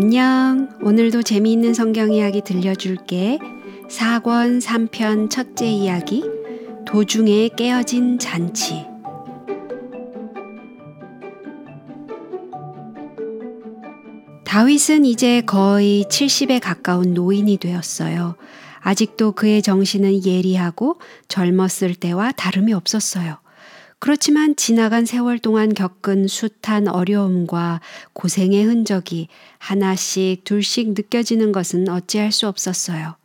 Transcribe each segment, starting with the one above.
안녕. 오늘도 재미있는 성경 이야기 들려줄게. 4권 3편 첫째 이야기. 도중에 깨어진 잔치. 다윗은 이제 거의 70에 가까운 노인이 되었어요. 아직도 그의 정신은 예리하고 젊었을 때와 다름이 없었어요. 그렇지만 지나간 세월 동안 겪은 숱한 어려움과 고생의 흔적이 하나씩 둘씩 느껴지는 것은 어찌할 수 없었어요.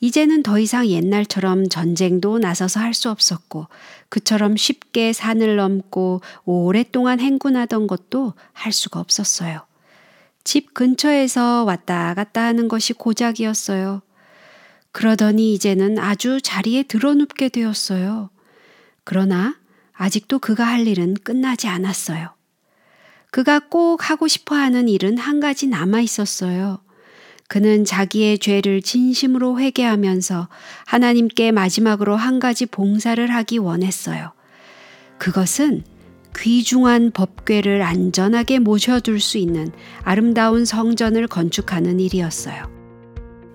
이제는 더 이상 옛날처럼 전쟁도 나서서 할 수 없었고, 그처럼 쉽게 산을 넘고 오랫동안 행군하던 것도 할 수가 없었어요. 집 근처에서 왔다 갔다 하는 것이 고작이었어요. 그러더니 이제는 아주 자리에 드러눕게 되었어요. 그러나 아직도 그가 할 일은 끝나지 않았어요. 그가 꼭 하고 싶어 하는 일은 한 가지 남아 있었어요. 그는 자기의 죄를 진심으로 회개하면서 하나님께 마지막으로 한 가지 봉사를 하기 원했어요. 그것은 귀중한 법궤를 안전하게 모셔둘 수 있는 아름다운 성전을 건축하는 일이었어요.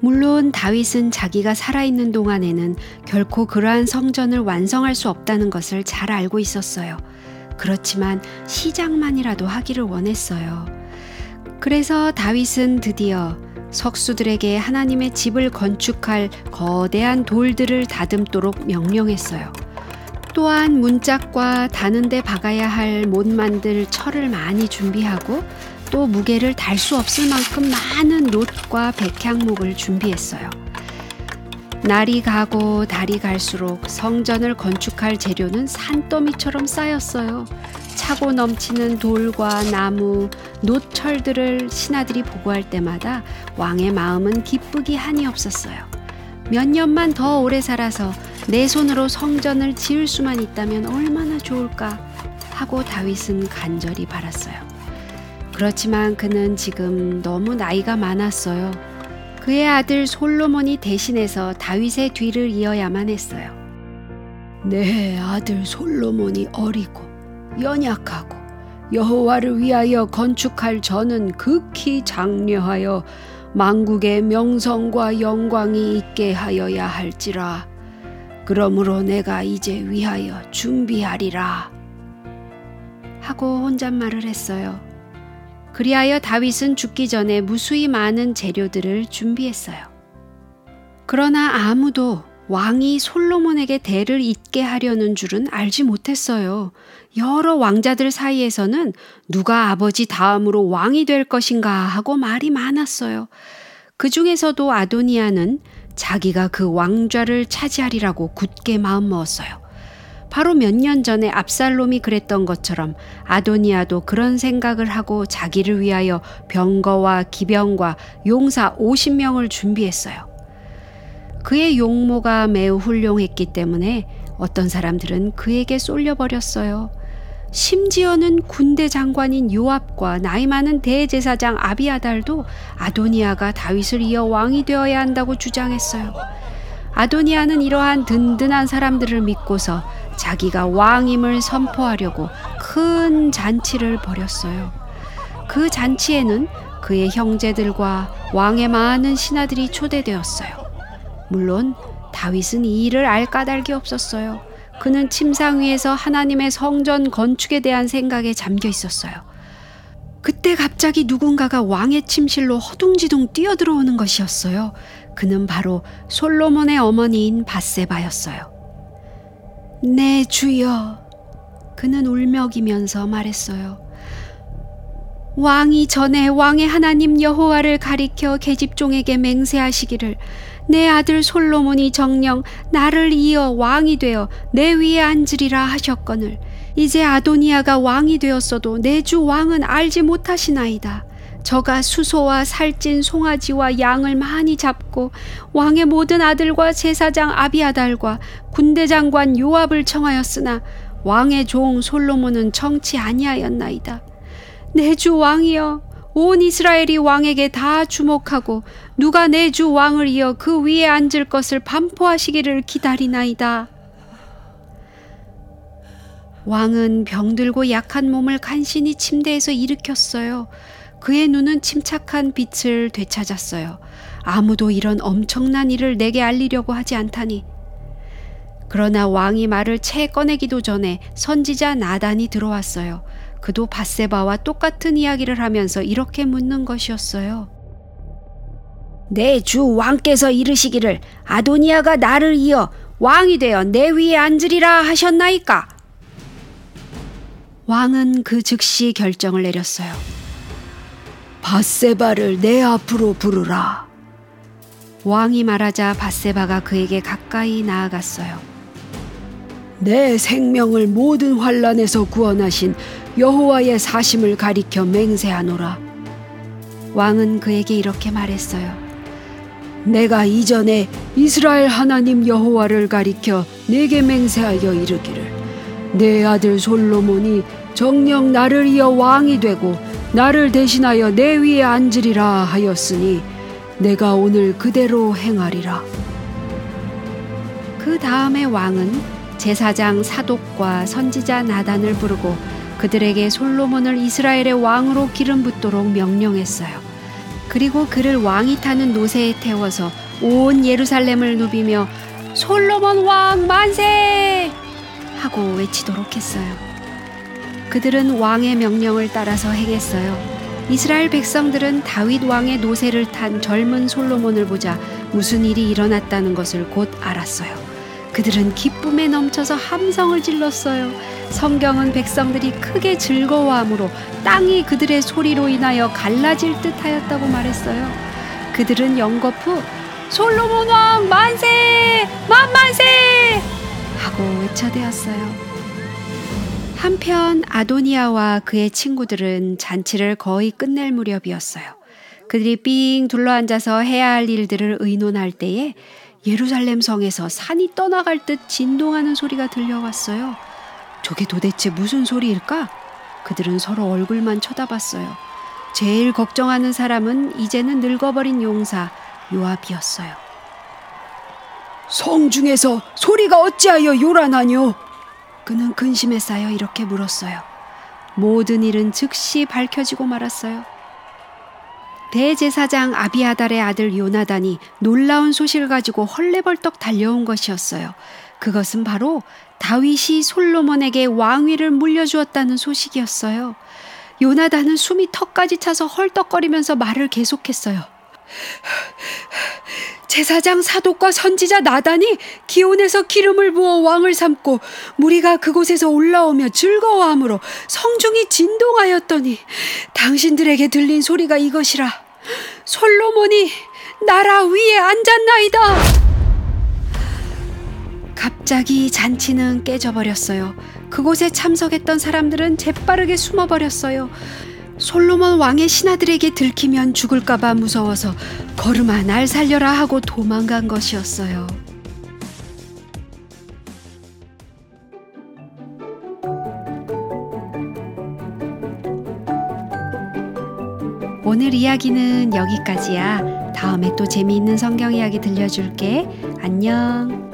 물론 다윗은 자기가 살아있는 동안에는 결코 그러한 성전을 완성할 수 없다는 것을 잘 알고 있었어요. 그렇지만 시작만이라도 하기를 원했어요. 그래서 다윗은 드디어 석수들에게 하나님의 집을 건축할 거대한 돌들을 다듬도록 명령했어요. 또한 문짝과 다는데 박아야 할 못 만들 철을 많이 준비하고 또 무게를 달 수 없을 만큼 많은 놋과 백향목을 준비했어요. 날이 가고 달이 갈수록 성전을 건축할 재료는 산더미처럼 쌓였어요. 차고 넘치는 돌과 나무, 놋철들을 신하들이 보고할 때마다 왕의 마음은 기쁘기 한이 없었어요. 몇 년만 더 오래 살아서 내 손으로 성전을 지을 수만 있다면 얼마나 좋을까 하고 다윗은 간절히 바랐어요. 그렇지만 그는 지금 너무 나이가 많았어요. 그의 아들 솔로몬이 대신해서 다윗의 뒤를 이어야만 했어요. 내 아들 솔로몬이 어리고 연약하고 여호와를 위하여 건축할 저는 극히 장려하여 망국의 명성과 영광이 있게 하여야 할지라. 그러므로 내가 이제 위하여 준비하리라. 하고 혼잣말을 했어요. 그리하여 다윗은 죽기 전에 무수히 많은 재료들을 준비했어요. 그러나 아무도 왕이 솔로몬에게 대를 잇게 하려는 줄은 알지 못했어요. 여러 왕자들 사이에서는 누가 아버지 다음으로 왕이 될 것인가 하고 말이 많았어요. 그 중에서도 아도니아는 자기가 그 왕좌를 차지하리라고 굳게 마음먹었어요. 바로 몇 년 전에 압살롬이 그랬던 것처럼 아도니아도 그런 생각을 하고 자기를 위하여 병거와 기병과 용사 50명을 준비했어요. 그의 용모가 매우 훌륭했기 때문에 어떤 사람들은 그에게 쏠려버렸어요. 심지어는 군대 장관인 요압과 나이 많은 대제사장 아비아달도 아도니아가 다윗을 이어 왕이 되어야 한다고 주장했어요. 아도니아는 이러한 든든한 사람들을 믿고서 자기가 왕임을 선포하려고 큰 잔치를 벌였어요. 그 잔치에는 그의 형제들과 왕의 많은 신하들이 초대되었어요. 물론 다윗은 이 일을 알 까닭이 없었어요. 그는 침상 위에서 하나님의 성전 건축에 대한 생각에 잠겨 있었어요. 그때 갑자기 누군가가 왕의 침실로 허둥지둥 뛰어들어오는 것이었어요. 그는 바로 솔로몬의 어머니인 바세바였어요. 네, 주여. 그는 울먹이면서 말했어요. 왕이 전에 왕의 하나님 여호와를 가리켜 계집종에게 맹세하시기를 내 아들 솔로몬이 정령 나를 이어 왕이 되어 내 위에 앉으리라 하셨거늘 이제 아도니아가 왕이 되었어도 내 주 왕은 알지 못하시나이다. 저가 수소와 살찐 송아지와 양을 많이 잡고 왕의 모든 아들과 제사장 아비아달과 군대 장관 요압을 청하였으나 왕의 종 솔로몬은 청치 아니하였나이다. 내 주 왕이여 온 이스라엘이 왕에게 다 주목하고 누가 내 주 왕을 이어 그 위에 앉을 것을 반포하시기를 기다리나이다. 왕은 병들고 약한 몸을 간신히 침대에서 일으켰어요. 그의 눈은 침착한 빛을 되찾았어요. 아무도 이런 엄청난 일을 내게 알리려고 하지 않다니. 그러나 왕이 말을 채 꺼내기도 전에 선지자 나단이 들어왔어요. 그도 바세바와 똑같은 이야기를 하면서 이렇게 묻는 것이었어요. 내 주 왕께서 이르시기를 아도니아가 나를 이어 왕이 되어 내 위에 앉으리라 하셨나이까? 왕은 그 즉시 결정을 내렸어요. 바세바를 내 앞으로 부르라. 왕이 말하자 바세바가 그에게 가까이 나아갔어요. 내 생명을 모든 환란에서 구원하신 여호와의 사심을 가리켜 맹세하노라. 왕은 그에게 이렇게 말했어요. 내가 이전에 이스라엘 하나님 여호와를 가리켜 내게 맹세하여 이르기를 내 아들 솔로몬이 정령 나를 이어 왕이 되고 나를 대신하여 내 위에 앉으리라 하였으니 내가 오늘 그대로 행하리라. 그 다음에 왕은 제사장 사독과 선지자 나단을 부르고 그들에게 솔로몬을 이스라엘의 왕으로 기름 붓도록 명령했어요. 그리고 그를 왕이 타는 노새에 태워서 온 예루살렘을 누비며 솔로몬 왕 만세! 하고 외치도록 했어요. 그들은 왕의 명령을 따라서 행했어요. 이스라엘 백성들은 다윗 왕의 노새를 탄 젊은 솔로몬을 보자 무슨 일이 일어났다는 것을 곧 알았어요. 그들은 기쁨에 넘쳐서 함성을 질렀어요. 성경은 백성들이 크게 즐거워함으로 땅이 그들의 소리로 인하여 갈라질 듯 하였다고 말했어요. 그들은 영거푸 솔로몬 왕 만세! 만만세! 하고 외쳐대었어요. 한편 아도니아와 그의 친구들은 잔치를 거의 끝낼 무렵이었어요. 그들이 삥 둘러앉아서 해야 할 일들을 의논할 때에 예루살렘 성에서 산이 떠나갈 듯 진동하는 소리가 들려왔어요. 저게 도대체 무슨 소리일까? 그들은 서로 얼굴만 쳐다봤어요. 제일 걱정하는 사람은 이제는 늙어버린 용사 요압이었어요. 성 중에서 소리가 어찌하여 요란하뇨? 그는 근심에 쌓여 이렇게 물었어요. 모든 일은 즉시 밝혀지고 말았어요. 대제사장 아비아달의 아들 요나단이 놀라운 소식을 가지고 헐레벌떡 달려온 것이었어요. 그것은 바로 다윗이 솔로몬에게 왕위를 물려주었다는 소식이었어요. 요나단은 숨이 턱까지 차서 헐떡거리면서 말을 계속했어요. 제사장 사독과 선지자 나단이 기온에서 기름을 부어 왕을 삼고 무리가 그곳에서 올라오며 즐거워하므로 성중이 진동하였더니 당신들에게 들린 소리가 이것이라 솔로몬이 나라 위에 앉았나이다. 갑자기 잔치는 깨져버렸어요. 그곳에 참석했던 사람들은 재빠르게 숨어버렸어요. 솔로몬 왕의 신하들에게 들키면 죽을까봐 무서워서 걸음아 날 살려라 하고 도망간 것이었어요. 오늘 이야기는 여기까지야. 다음에 또 재미있는 성경 이야기 들려줄게. 안녕.